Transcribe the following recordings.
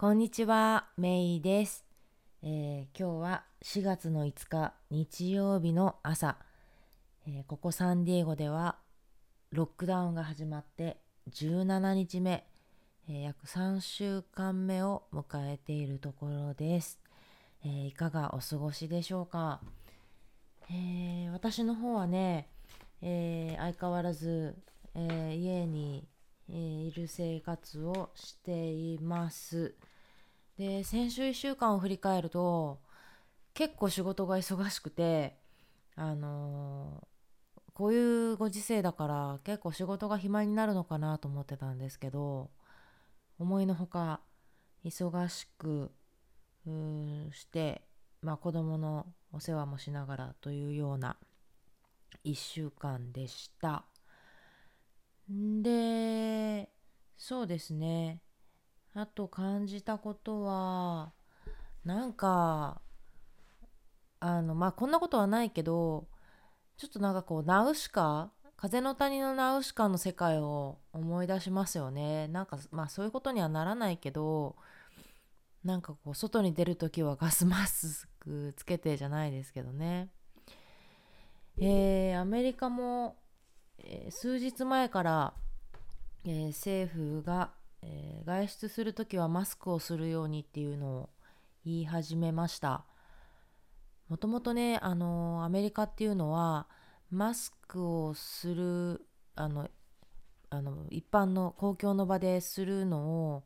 こんにちは、メイです、えー、今日は4月の5日日曜日の朝、えー、ここサンディエゴではロックダウンが始まって17日目、えー、約3週間目を迎えているところです、えいかがお過ごしでしょうか、え私の方はね、え相変わらず、え家にえいる生活をしています。で先週1週間を振り返ると結構仕事が忙しくてあのー、こういうご時世だから結構仕事が暇になるのかなと思ってたんですけど思いのほか忙しくして、まあ、子供のお世話もしながらというような1週間でした。でそうですねあと感じたことはなんかあのまあこんなことはないけどちょっとなんかこうナウシカ風の谷のナウシカの世界を思い出しますよね。なんかまあそういうことにはならないけどなんかこう外に出る時はガスマスクつけてじゃないですけどね。えー、アメリカも、えー、数日前から、えー、政府がえー、外出する時はマスクをするようにっていうのを言い始めました。もともとねあのアメリカっていうのはマスクをするあのあの一般の公共の場でするのを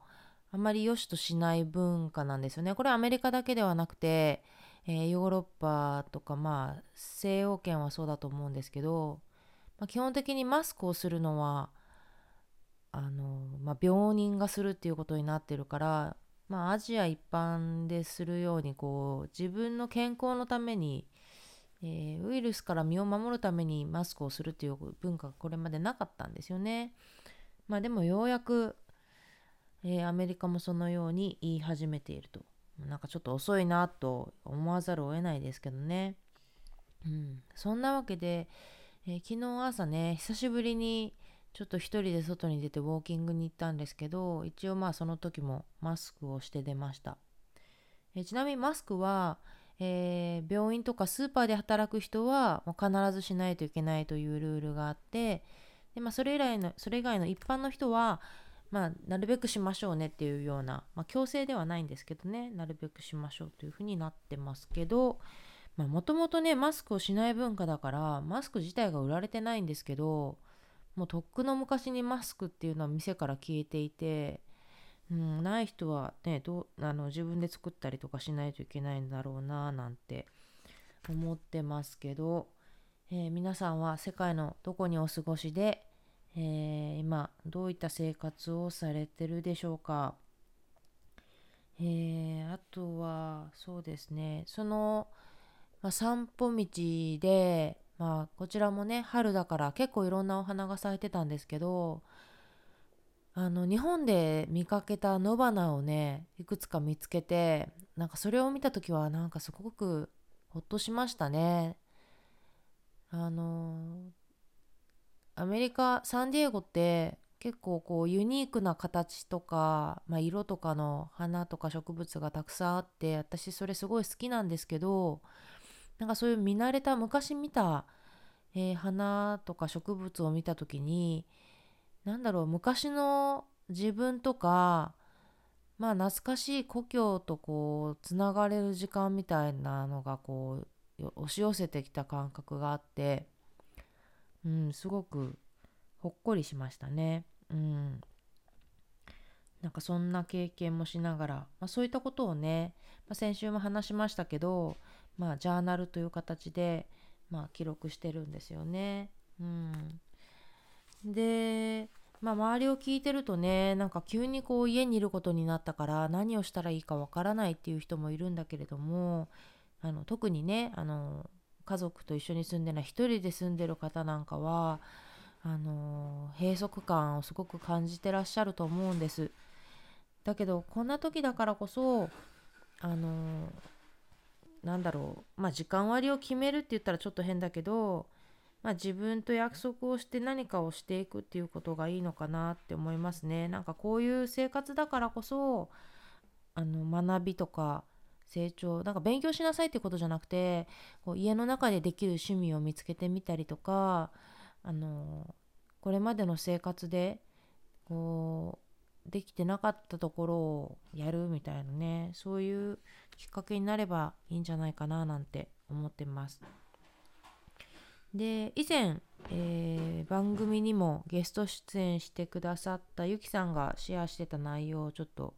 あまり良しとしない文化なんですよね。これアメリカだけではなくて、えー、ヨーロッパとかまあ西欧圏はそうだと思うんですけど、基本的にマスクをするのはあの、まあ、病人がするっていうことになってるから、まあ、アジア一般でするようにこう自分の健康のために、えー、ウイルスから身を守るためにマスクをするっていう文化がこれまでなかったんですよね。まあ、でもようやく、えー、アメリカもそのように言い始めていると。なんかちょっと遅いなと思わざるを得ないですけどね。うん、そんなわけで、えー、昨日朝ね久しぶりにちょっと一人で外に出てウォーキングに行ったんですけど一応まあその時もマスクをして出ました。えちなみにマスクは、えー、病院とかスーパーで働く人はもう必ずしないといけないというルールがあってで、まあ、それ以来のそれ以外の一般の人は、まあ、なるべくしましょうねっていうような、まあ、強制ではないんですけどねなるべくしましょうというふうになってますけどもともとねマスクをしない文化だからマスク自体が売られてないんですけどもうとっくの昔にマスクっていうのは店から消えていて、うん、ない人はねどうあの自分で作ったりとかしないといけないんだろうななんて思ってますけど、えー、皆さんは世界のどこにお過ごしで、えー、今どういった生活をされてるでしょうか？えー、あとはそうですねその、まあ、散歩道でまあこちらもね春だから結構いろんなお花が咲いてたんですけどあの日本で見かけた野花をねいくつか見つけてなんかそれを見た時はなんかすごくほっとしましたね。あのアメリカサンディエゴって結構こうユニークな形とか、まあ、色とかの花とか植物がたくさんあって私それすごい好きなんですけどなんかそういう見慣れた昔見た、えー、花とか植物を見た時に何だろう昔の自分とかまあ懐かしい故郷とこうつながれる時間みたいなのがこう押し寄せてきた感覚があってうんすごくほっこりしましたね。うんなんかそんな経験もしながら、まあ、そういったことをね、まあ、先週も話しましたけどまあ、ジャーナルという形で、まあ、記録してるんですよね。うん、で、まあ、周りを聞いてるとねなんか急にこう家にいることになったから何をしたらいいかわからないっていう人もいるんだけれどもあの特にねあの家族と一緒に住んでない一人で住んでる方なんかはあの閉塞感をすごく感じてらっしゃると思うんです。だけどこんな時だからこそあのなんだろう。まあ時間割を決めるって言ったらちょっと変だけど、まあ、自分と約束をして何かをしていくっていうことがいいのかなって思いますね。なんかこういう生活だからこそあの学びとか成長なんか勉強しなさいってことじゃなくてこう家の中でできる趣味を見つけてみたりとかあのこれまでの生活でこうできてなかったところをやるみたいなねそういうきっかけになればいいんじゃないかななんて思ってます。で以前、えー、番組にもゲスト出演してくださったゆきさんがシェアしてた内容をちょっと、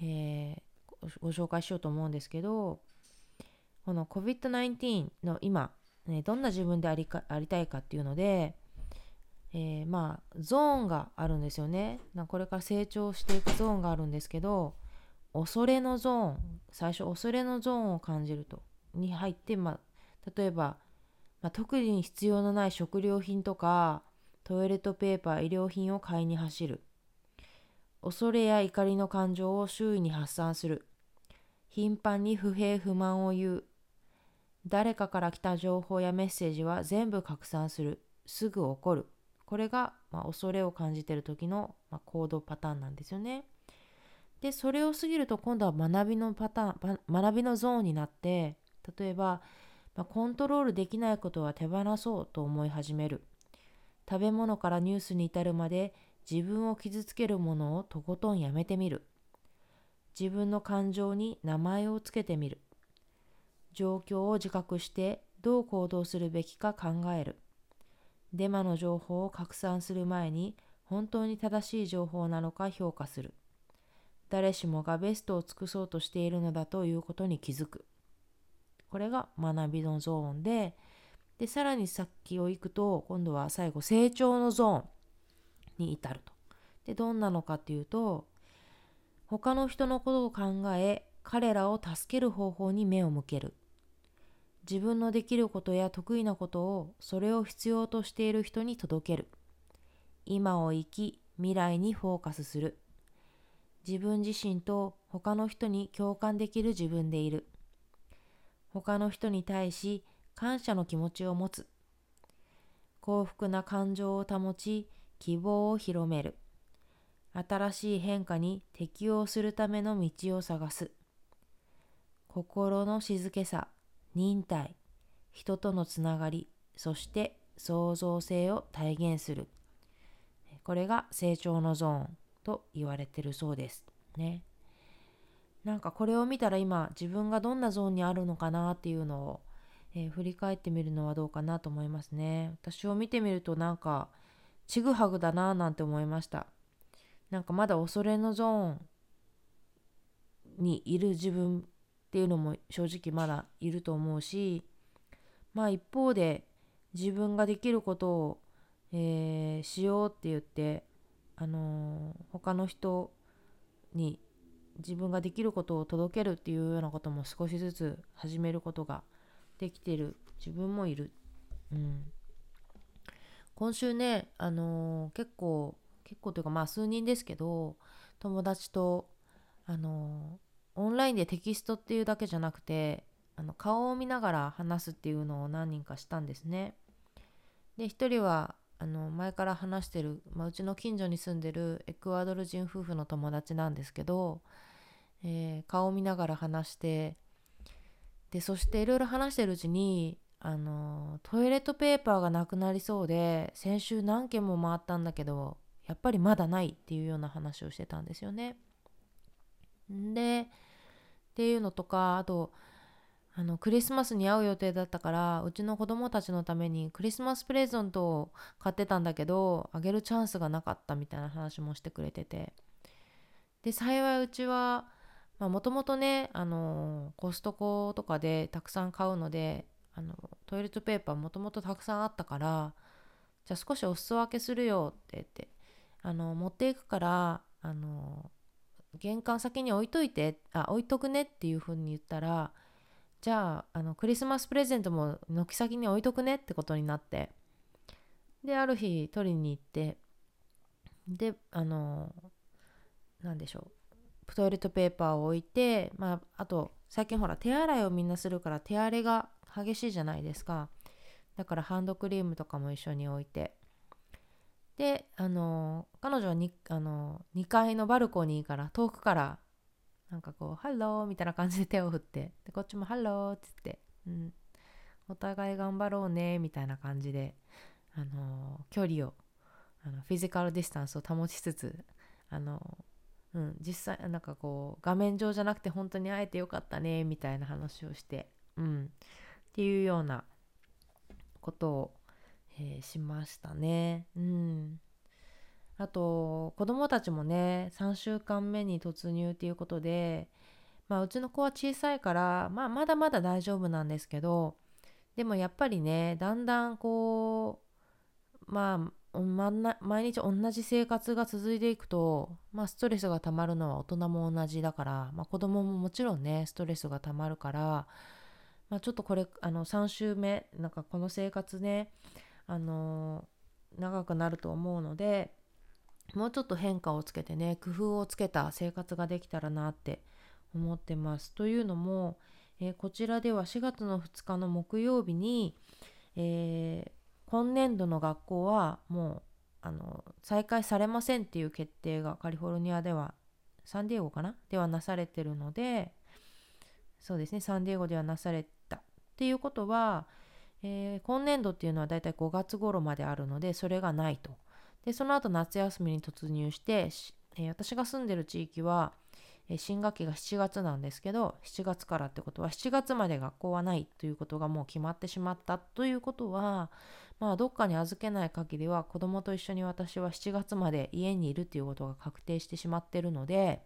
えー、ご紹介しようと思うんですけどこの COVID-19 の今、ね、どんな自分でありかありたいかっていうので、えー、まあゾーンがあるんですよね。これから成長していくゾーンがあるんですけど恐れのゾーン最初恐れのゾーンを感じるとに入って、まあ、例えばまあ、特に必要のない食料品とかトイレットペーパー医療品を買いに走る。恐れや怒りの感情を周囲に発散する。頻繁に不平不満を言う。誰かから来た情報やメッセージは全部拡散する。すぐ怒る。これが、まあ、恐れを感じている時の、まあ、行動パターンなんですよね。でそれを過ぎると今度は学びのパターン学びのゾーンになって例えばまあ、コントロールできないことは手放そうと思い始める。食べ物からニュースに至るまで自分を傷つけるものをとことんやめてみる。自分の感情に名前をつけてみる。状況を自覚してどう行動するべきか考える。デマの情報を拡散する前に本当に正しい情報なのか評価する。誰しもがベストを尽くそうとしているのだということに気づく。これが学びのゾーンででさらに先を行くと今度は最後成長のゾーンに至ると。でどんなのかっていうと他の人のことを考え彼らを助ける方法に目を向ける。自分のできることや得意なことをそれを必要としている人に届ける。今を生き未来にフォーカスする。自分自身と他の人に共感できる自分でいる。他の人に対し感謝の気持ちを持つ。幸福な感情を保ち希望を広める。新しい変化に適応するための道を探す。心の静けさ。忍耐人とのつながりそして創造性を体現するこれが成長のゾーンと言われてるそうですね。なんかこれを見たら今自分がどんなゾーンにあるのかなっていうのを、えー、振り返ってみるのはどうかなと思いますね。私を見てみるとなんかちぐはぐだななんて思いました。なんかまだ恐れのゾーンにいる自分っていうのも正直まだいると思うしまあ一方で自分ができることを、えー、しようって言ってあのー、他の人に自分ができることを届けるっていうようなことも少しずつ始めることができてる自分もいる。うん、今週ね、あのー、結構結構というかまあ数人ですけど友達と、あの、オンラインでテキストっていうだけじゃなくてあの顔を見ながら話すっていうのを何人かしたんですね。で1人はあの前から話してる、まあ、うちの近所に住んでるエクアドル人夫婦の友達なんですけど、えー、顔を見ながら話してでそしていろいろ話してるうちにあのトイレットペーパーがなくなりそうで先週何件も回ったんだけどやっぱりまだないっていうような話をしてたんですよね。でっていうのとかあとあのクリスマスに会う予定だったからうちの子供たちのためにクリスマスプレゼントを買ってたんだけどあげるチャンスがなかったみたいな話もしてくれてて。で幸いうちはもともとねあのコストコとかでたくさん買うのであのトイレットペーパーもともとたくさんあったからじゃあ少しお裾分けするよって言ってあの持っていくからあの玄関先に置いといてあ置いとくねっていう風に言ったらじゃああのクリスマスプレゼントも軒先に置いとくねってことになってである日取りに行ってであの何でしょうトイレットペーパーを置いて、まあ、あと最近ほら手洗いをみんなするから手荒れが激しいじゃないですか。だからハンドクリームとかも一緒に置いて。であの彼女はにあの2階のバルコニーから遠くからなんかこう「Hello」みたいな感じで手を振ってでこっちも「Hello」っつって、うん、お互い頑張ろうねみたいな感じで、あの、距離をあの physical distance を保ちつつ、あの、うん、実際なんかこう画面上じゃなくて本当に会えてよかったねみたいな話をして、うん、っていうようなことを、えー、しましたね。うんあと子供たちもね3週間目に突入っていうことで、まあ、うちの子は小さいから、まあ、まだまだ大丈夫なんですけどでもやっぱりねだんだんこうまあ毎日同じ生活が続いていくと、まあ、ストレスがたまるのは大人も同じだから、まあ、子供ももちろんねストレスがたまるから、まあ、ちょっとこれあの3週目なんかこの生活ねあの長くなると思うのでもうちょっと変化をつけてね工夫をつけた生活ができたらなって思ってます。というのも、えー、こちらでは4月の2日の木曜日に、えー、今年度の学校はもうあの再開されませんっていう決定がカリフォルニアではサンディエゴかな？ではなされてるのでそうですねサンディエゴではなされたっていうことは、えー、今年度っていうのはだいたい5月頃まであるのでそれがないと。でその後夏休みに突入して、えー、私が住んでる地域は、えー、新学期が7月なんですけど7月からってことは7月まで学校はないということがもう決まってしまったということはまあどっかに預けない限りは子供と一緒に私は7月まで家にいるっていうことが確定してしまってるので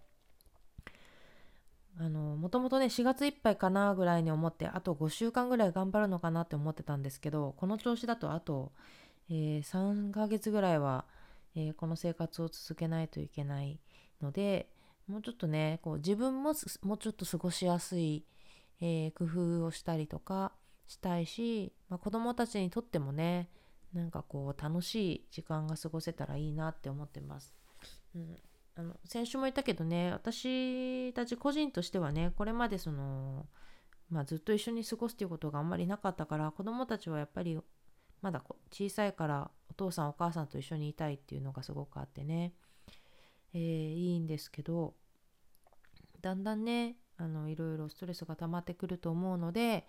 あのもともとね4月いっぱいかなぐらいに思ってあと5週間ぐらい頑張るのかなって思ってたんですけどこの調子だとあとえー、3ヶ月ぐらいは、えー、この生活を続けないといけないのでもうちょっとねこう自分ももうちょっと過ごしやすい、えー、工夫をしたりとかしたいし、まあ、子供たちにとってもねなんかこう楽しい時間が過ごせたらいいなって思ってます。うん、あの先週も言ったけどね私たち個人としてはねこれまでその、まあ、ずっと一緒に過ごすっていうことがあんまりなかったから子供たちはやっぱりまだ小さいからお父さんお母さんと一緒にいたいっていうのがすごくあってね、えー、いいんですけどだんだんねあのいろいろストレスが溜まってくると思うので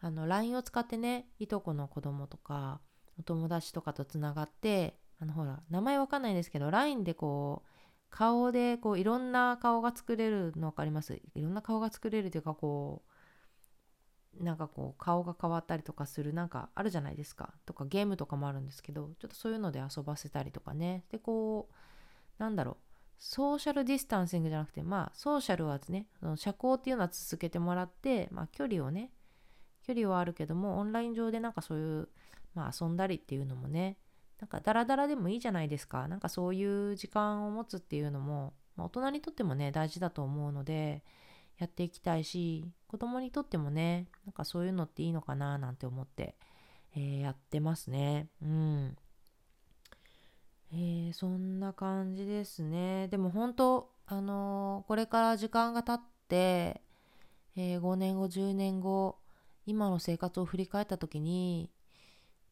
あの LINE を使ってねいとこの子供とかお友達とかとつながってあのほら名前わかんないんですけど LINE でこう顔でこういろんな顔が作れるの分かります？いろんな顔が作れるというかこうなんかこう顔が変わったりとかするなんかあるじゃないですかとかゲームとかもあるんですけどちょっとそういうので遊ばせたりとかね。でこうなんだろう？ソーシャルディスタンシングじゃなくてまあソーシャルはねその社交っていうのは続けてもらってまあ距離をね距離はあるけどもオンライン上でなんかそういうまあ遊んだりっていうのもねなんかダラダラでもいいじゃないですか。なんかそういう時間を持つっていうのも、まあ、大人にとってもね大事だと思うのでやっていきたいし子供にとってもねなんかそういうのっていいのかななんて思って、えー、やってますね。うん。えー、そんな感じですね。でも本当あのー、これから時間が経って、え5年後10年後今の生活を振り返った時に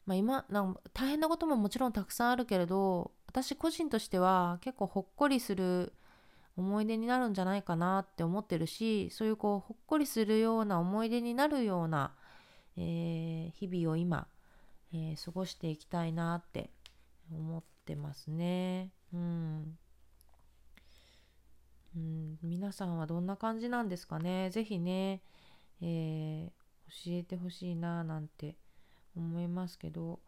まあ今なん大変なことももちろんたくさんあるけれど私個人としては結構ほっこりする思い出になるんじゃないかなって思ってるしそういうこうほっこりするような思い出になるような、えー、日々を今、えー、過ごしていきたいなって思ってますね。うん、うん、皆さんはどんな感じなんですかね？是非ね、えー、教えてほしいななんて思いますけど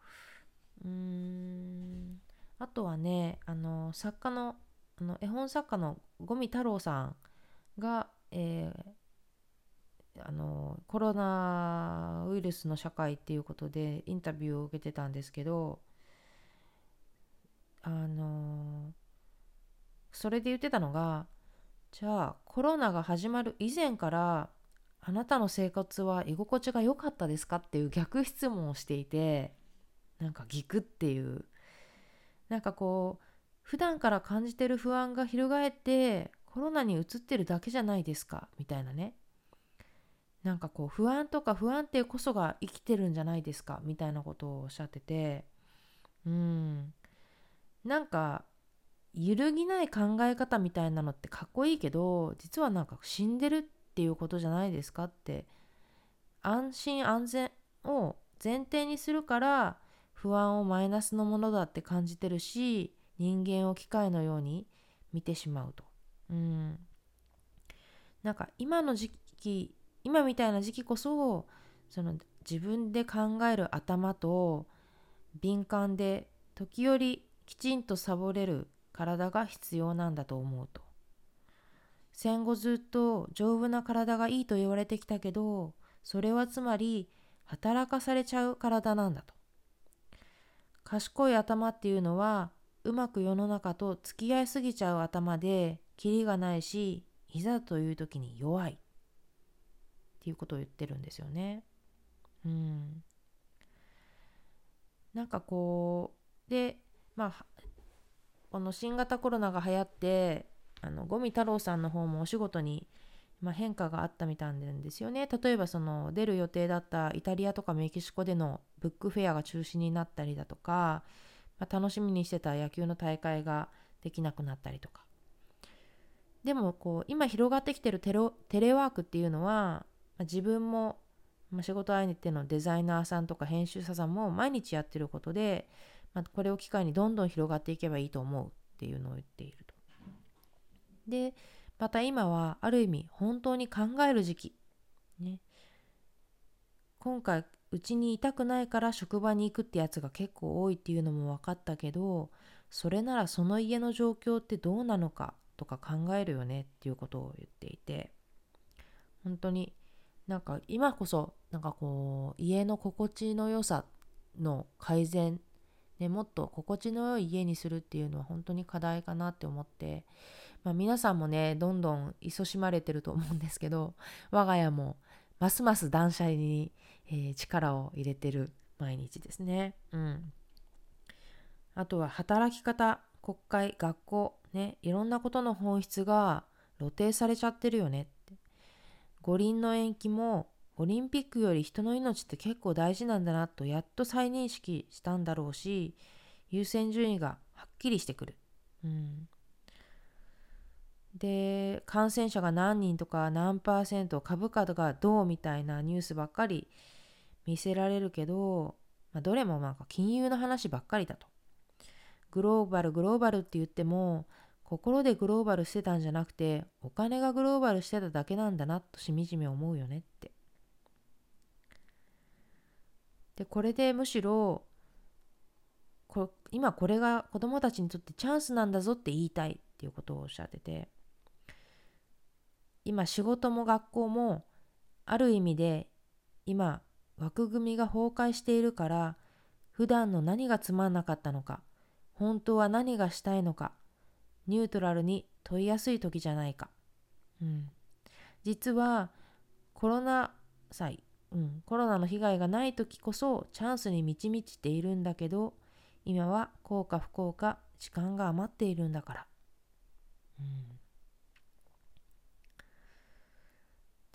うーんあとはねあの作家のあの絵本作家の五味太郎さんが、えー、あのコロナウイルスの社会っていうことでインタビューを受けてたんですけどあのそれで言ってたのがじゃあコロナが始まる以前からあなたの生活は居心地が良かったですか？っていう逆質問をしていてなんかギクっていう。なんかこう普段から感じてる不安が翻ってコロナに移ってるだけじゃないですか？みたいなね。なんかこう不安とか不安定こそが生きてるんじゃないですか？みたいなことをおっしゃってて。うん。なんか揺るぎない考え方みたいなのってかっこいいけど実はなんか死んでるっていうことじゃないですかって。安心安全を前提にするから不安をマイナスのものだって感じてるし人間を機械のように見てしまうと。うん。なんか今の時期今みたいな時期こそその自分で考える頭と敏感で時折きちんとサボれる体が必要なんだと思うと。戦後ずっと丈夫な体がいいと言われてきたけどそれはつまり働かされちゃう体なんだと賢い頭っていうのはうまく世の中と付き合いすぎちゃう頭でキリがないしいざという時に弱いっていうことを言ってるんですよね。うん。なんかこうでまあこの新型コロナが流行ってあの五味太郎さんの方もお仕事に、まあ、変化があったみたいなんですよね例えばその出る予定だったイタリアとかメキシコでのブックフェアが中止になったりだとか、まあ、楽しみにしてた野球の大会ができなくなったりとかでもこう今広がってきてるテレワークっていうのは、まあ、自分も、ま、仕事相手のデザイナーさんとか編集者さんも毎日やってることでまあ、これを機会にどんどん広がっていけばいいと思うっていうのを言っていると。でまた今はある意味本当に考える時期。ね、今回うちにいたくないから職場に行くってやつが結構多いっていうのも分かったけどそれならその家の状況ってどうなのかとか考えるよねっていうことを言っていて本当になんか今こそなんかこう家の心地の良さの改善ね、もっと心地の良い家にするっていうのは本当に課題かなって思って、まあ、皆さんもねどんどん勤しまれてると思うんですけど 我が家もますます断捨離に、えー、力を入れてる毎日ですね。うん、あとは働き方国会学校ねいろんなことの本質が露呈されちゃってるよねって五輪の延期もオリンピックより人の命って結構大事なんだなとやっと再認識したんだろうし優先順位がはっきりしてくる。うん、で感染者が何人とか何パーセント株価がどうみたいなニュースばっかり見せられるけど、まあ、どれもなんか金融の話ばっかりだと。グローバルグローバルって言っても心でグローバルしてたんじゃなくてお金がグローバルしてただけなんだなとしみじみ思うよねって。でこれでむしろこ今これが子どもたちにとってチャンスなんだぞって言いたいっていうことをおっしゃってて今仕事も学校もある意味で今枠組みが崩壊しているから普段の何がつまんなかったのか本当は何がしたいのかニュートラルに問いやすい時じゃないか、うん、実はコロナ際うん、コロナの被害がない時こそチャンスに満ち満ちているんだけど今は幸か不幸か時間が余っているんだから、うん、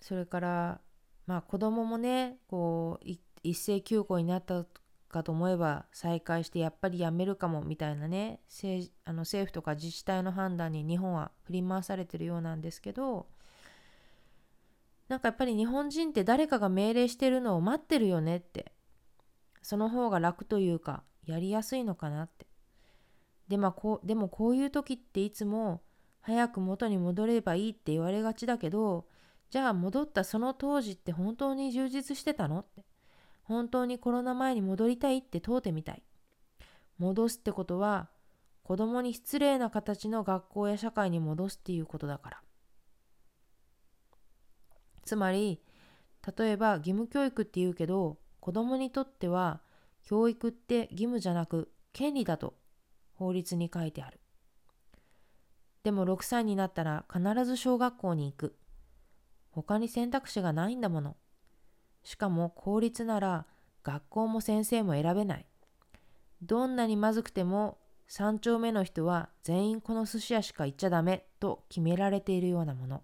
それからまあ子供もねこう一斉休校になったかと思えば再開してやっぱりやめるかもみたいなね政あの政府とか自治体の判断に日本は振り回されてるようなんですけどなんかやっぱり日本人って誰かが命令してるのを待ってるよねって。その方が楽というかやりやすいのかなって。で,、まあ、こうでもこういう時っていつも早く元に戻ればいいって言われがちだけどじゃあ戻ったその当時って本当に充実してたの？って本当にコロナ前に戻りたいって問うてみたい戻すってことは子供に失礼な形の学校や社会に戻すっていうことだからつまり例えば義務教育って言うけど子供にとっては教育って義務じゃなく権利だと法律に書いてある。でも6歳になったら必ず小学校に行く。他に選択肢がないんだもの。しかも公立なら学校も先生も選べない。どんなにまずくても3丁目の人は全員この寿司屋しか行っちゃダメと決められているようなもの。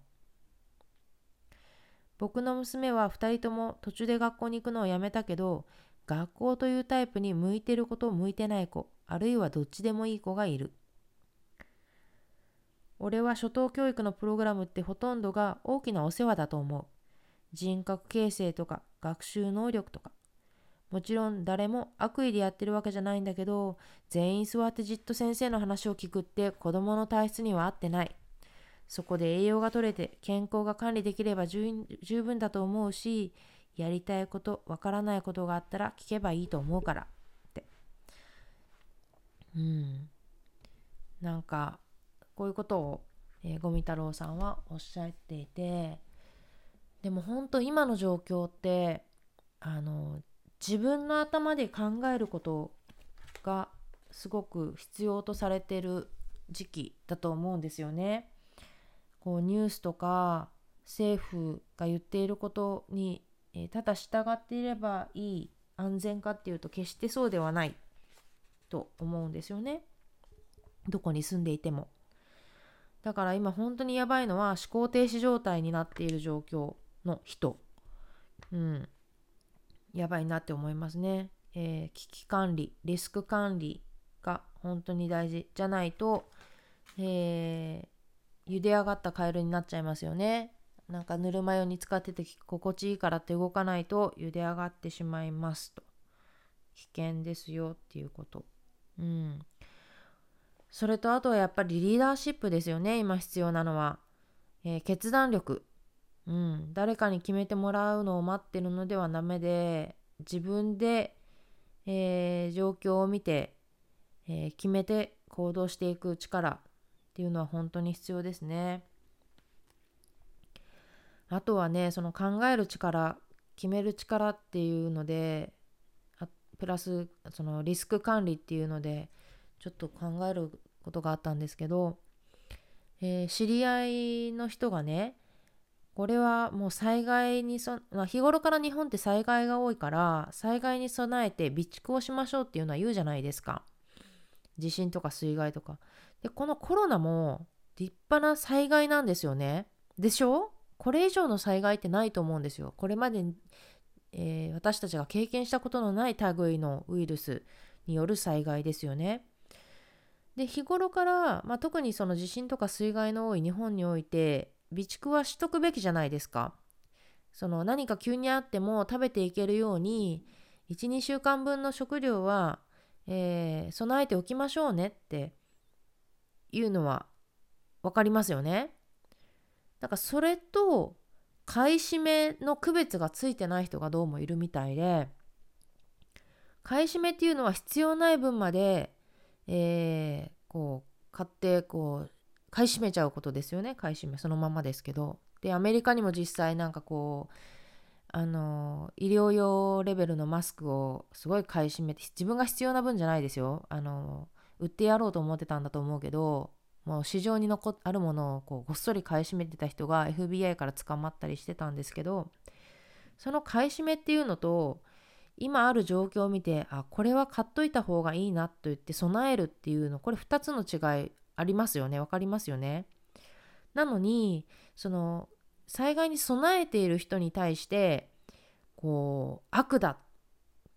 僕の娘は2人とも途中で学校に行くのをやめたけど学校というタイプに向いてる子と向いてない子あるいはどっちでもいい子がいる俺は初等教育のプログラムってほとんどが大きなお世話だと思う。人格形成とか学習能力とか。もちろん誰も悪意でやってるわけじゃないんだけど、全員座ってじっと先生の話を聞くって子供の体質には合ってない。そこで栄養が取れて健康が管理できれば十分だと思うし、やりたいこと、わからないことがあったら聞けばいいと思うからって。うん。なんか、こういうことを、えー、ゴミ太郎さんはおっしゃっていて、でも本当今の状況って、あの、自分の頭で考えることがすごく必要とされてる時期だと思うんですよね。こうニュースとか政府が言っていることに、えー、ただ従っていればいい安全かっていうと決してそうではないと思うんですよね。どこに住んでいても。だから今本当にやばいのは思考停止状態になっている状況の人。うん。やばいなって思いますね。えー、危機管理、リスク管理が本当に大事じゃないと、えー、茹で上がったカエルになっちゃいますよね。なんかぬるま湯に使ってて心地いいからって動かないと茹で上がってしまいますと。危険ですよっていうこと。うん。それとあとはやっぱりリーダーシップですよね、今必要なのは。えー、決断力。うん、誰かに決めてもらうのを待ってるのではダメで自分で、えー、状況を見て、えー、決めて行動していく力っていうのは本当に必要ですね。あとはねその考える力決める力っていうのでプラスそのリスク管理っていうのでちょっと考えることがあったんですけど、えー、知り合いの人がねこれはもう災害にそ、まあ、日頃から日本って災害が多いから災害に備えて備蓄をしましょうっていうのは言うじゃないですか。地震とか水害とか。でこのコロナも立派な災害なんですよね。でしょ？これ以上の災害ってないと思うんですよ。これまで、えー、私たちが経験したことのない類のウイルスによる災害ですよね。で日頃から、まあ、特にその地震とか水害の多い日本において備蓄はしとくべきじゃないですか。その何か急にあっても食べていけるように12週間分の食料は、えー、備えておきましょうねっていうのは分かりますよね。だからそれと買い占めの区別がついてない人がどうもいるみたいで買い占めっていうのは必要ない分まで、えー、こう買ってこう買い占めちゃうことですよね。買い占めそのままですけど。でアメリカにも実際なんかこうあの医療用レベルのマスクをすごい買い占めて自分が必要な分じゃないですよ。あの売ってやろうと思ってたんだと思うけどもう市場に残あるものをこうごっそり買い占めてた人が FBI から捕まったりしてたんですけどその買い占めっていうのと今ある状況を見てあこれは買っといた方がいいなと言って備えるっていうのこれ2つの違いありますよね。分かりますよね。なのにその災害に備えている人に対してこう悪だっ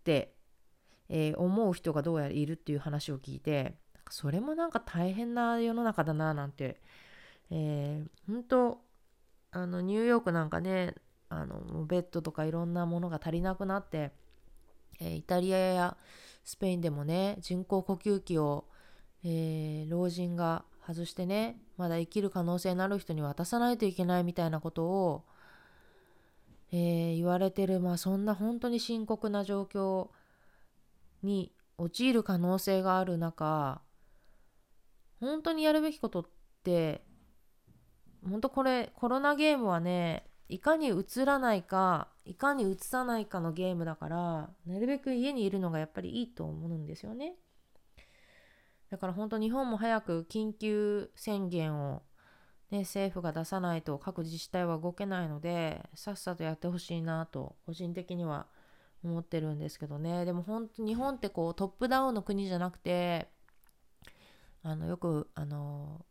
て、えー、思う人がどうやらいるっていう話を聞いてそれもなんか大変な世の中だななんて、えー、本当あのニューヨークなんかねあのベッドとかいろんなものが足りなくなって、えー、イタリアやスペインでもね人工呼吸器をえー、老人が外してねまだ生きる可能性のある人に渡さないといけないみたいなことを、えー、言われてる。まあそんな本当に深刻な状況に陥る可能性がある中本当にやるべきことって本当これコロナゲームはねいかに映らないかいかに映さないかのゲームだからなるべく家にいるのがやっぱりいいと思うんですよね。だから本当日本も早く緊急宣言を、ね、政府が出さないと各自治体は動けないのでさっさとやってほしいなと個人的には思ってるんですけどねでも本当日本ってこうトップダウンの国じゃなくてあのよくあの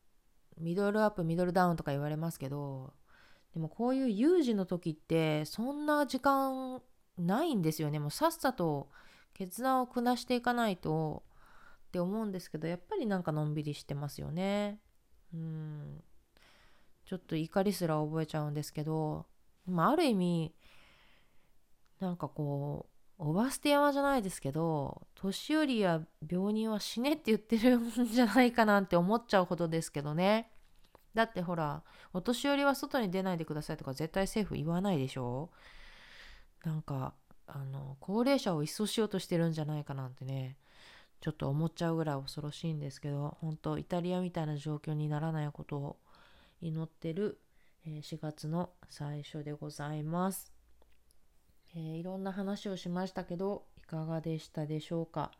ミドルアップミドルダウンとか言われますけどでもこういう有事の時ってそんな時間ないんですよね。もうさっさと決断を下していかないとって思うんですけどやっぱりなんかのんびりしてますよね。うん。ちょっと怒りすら覚えちゃうんですけど、まあ、ある意味なんかこうおば捨て山じゃないですけど年寄りや病人は死ねって言ってるんじゃないかなんて思っちゃうほどですけどね。だってほらお年寄りは外に出ないでくださいとか絶対政府言わないでしょ？なんかあの高齢者を一掃しようとしてるんじゃないかなんてねちょっと思っちゃうぐらい恐ろしいんですけど本当イタリアみたいな状況にならないことを祈ってるえ4月の最初でございます、えー、いろんな話をしましたけどいかがでしたでしょうか？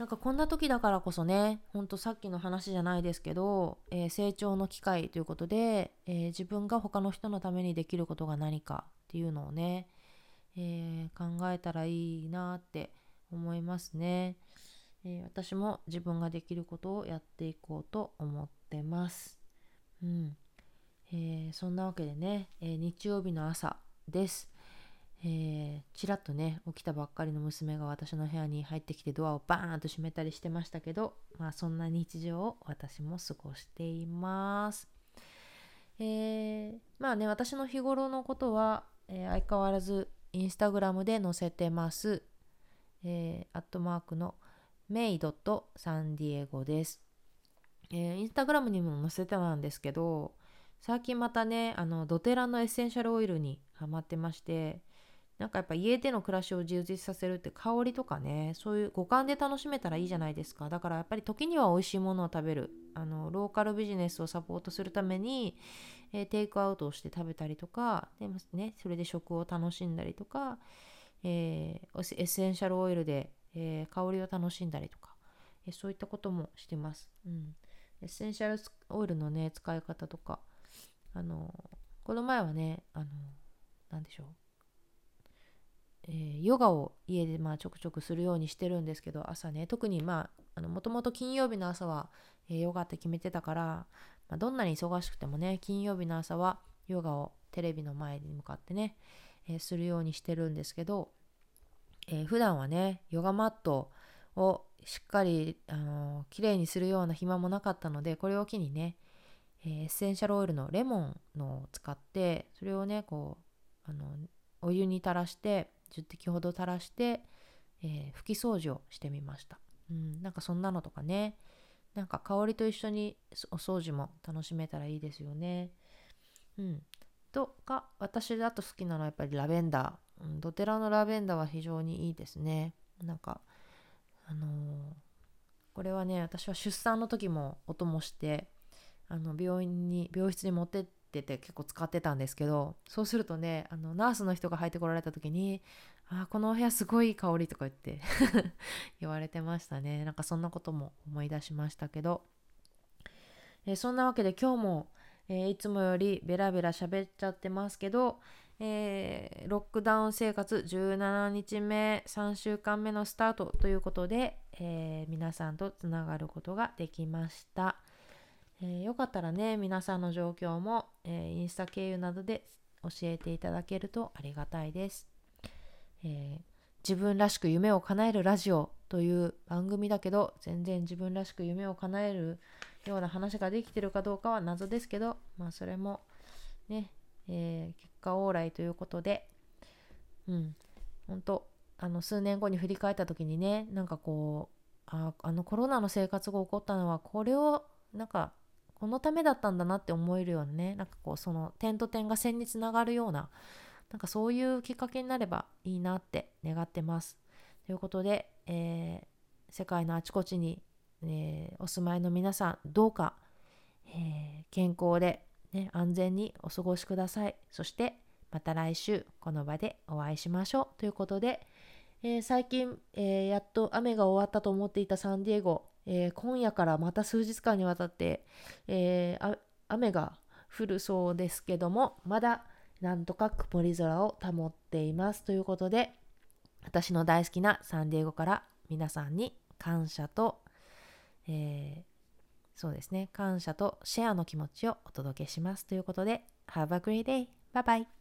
なんかこんな時だからこそねほんとさっきの話じゃないですけど、えー、成長の機会ということで、えー、自分が他の人のためにできることが何かっていうのをね、えー、考えたらいいなって思いますね、え私も自分ができることをやっていこうと思ってます。うん。えそんなわけでね、え日曜日の朝です。えー、ちらっとね起きたばっかりの娘が私の部屋に入ってきてドアをバーンと閉めたりしてましたけどまあそんな日常を私も過ごしています。えー、まあね私の日頃のことは、えー、相変わらずインスタグラムで載せてます。えー、アットマークのメイドとサンディエゴです。えー、インスタグラムにも載せてたんですけど最近またねあのドテラのエッセンシャルオイルにハマってましてなんかやっぱ家での暮らしを充実させるって香りとかねそういう五感で楽しめたらいいじゃないですか。だからやっぱり時には美味しいものを食べる。あのローカルビジネスをサポートするために、えー、テイクアウトをして食べたりとかで、ね、それで食を楽しんだりとか、えー、エッセンシャルオイルで、えー、香りを楽しんだりとか、えそういったこともしてます、うん、エッセンシャルオイルのね使い方とかあのこの前はねあの何でしょう。えー、ヨガを家でまあちょくちょくするようにしてるんですけど朝ね特にまあもともと金曜日の朝は、えー、ヨガって決めてたから、まあ、どんなに忙しくてもね金曜日の朝はヨガをテレビの前に向かってね、えー、するようにしてるんですけど、えー、普段はねヨガマットをしっかり、あのー、きれいにするような暇もなかったのでこれを機にね、えー、エッセンシャルオイルのレモンのを使ってそれをねこうあのお湯に垂らして10滴ほど垂らして、えー、拭き掃除をしてみました。うん、なんかそんなのとかね、なんか香りと一緒にお掃除も楽しめたらいいですよね。うん。とか、私だと好きなのはやっぱりラベンダー。うん、ドテラのラベンダーは非常にいいですね。なんか、あのー、これはね、私は出産の時もお供して、あの病院に病室に持ってってて結構使ってたんですけどそうするとねあのナースの人が入ってこられた時に「あこのお部屋すごいいい香り」とか言って 言われてましたねなんかそんなことも思い出しましたけど、えー、そんなわけで今日も、えー、いつもよりベラベラ喋っちゃってますけど、えー、ロックダウン生活17日目3週間目のスタートということで、え皆さんとつながることができました。えー、よかったらね皆さんの状況も、えー、インスタ経由などで教えていただけるとありがたいです、えー、自分らしく夢を叶えるラジオという番組だけど全然自分らしく夢を叶えるような話ができてるかどうかは謎ですけどまあそれもね、え結果往来ということでうん本当あの数年後に振り返った時にねなんかこうああのコロナの生活が起こったのはこれをなんかこのためだったんだなって思えるようなねなんかこうその点と点が線につながるようななんかそういうきっかけになればいいなって願ってます。ということで、えー、世界のあちこちに、えー、お住まいの皆さんどうか、えー、健康で、ね、安全にお過ごしください。そしてまた来週この場でお会いしましょうということで、え最近、えやっと雨が終わったと思っていたサンディエゴえー、今夜からまた数日間にわたって、えー、雨が降るそうですけどもまだなんとか曇り空を保っていますということで私の大好きなサンディエゴから皆さんに感謝と、えー、そうですね感謝とシェアの気持ちをお届けしますということで Have a great day! Bye bye!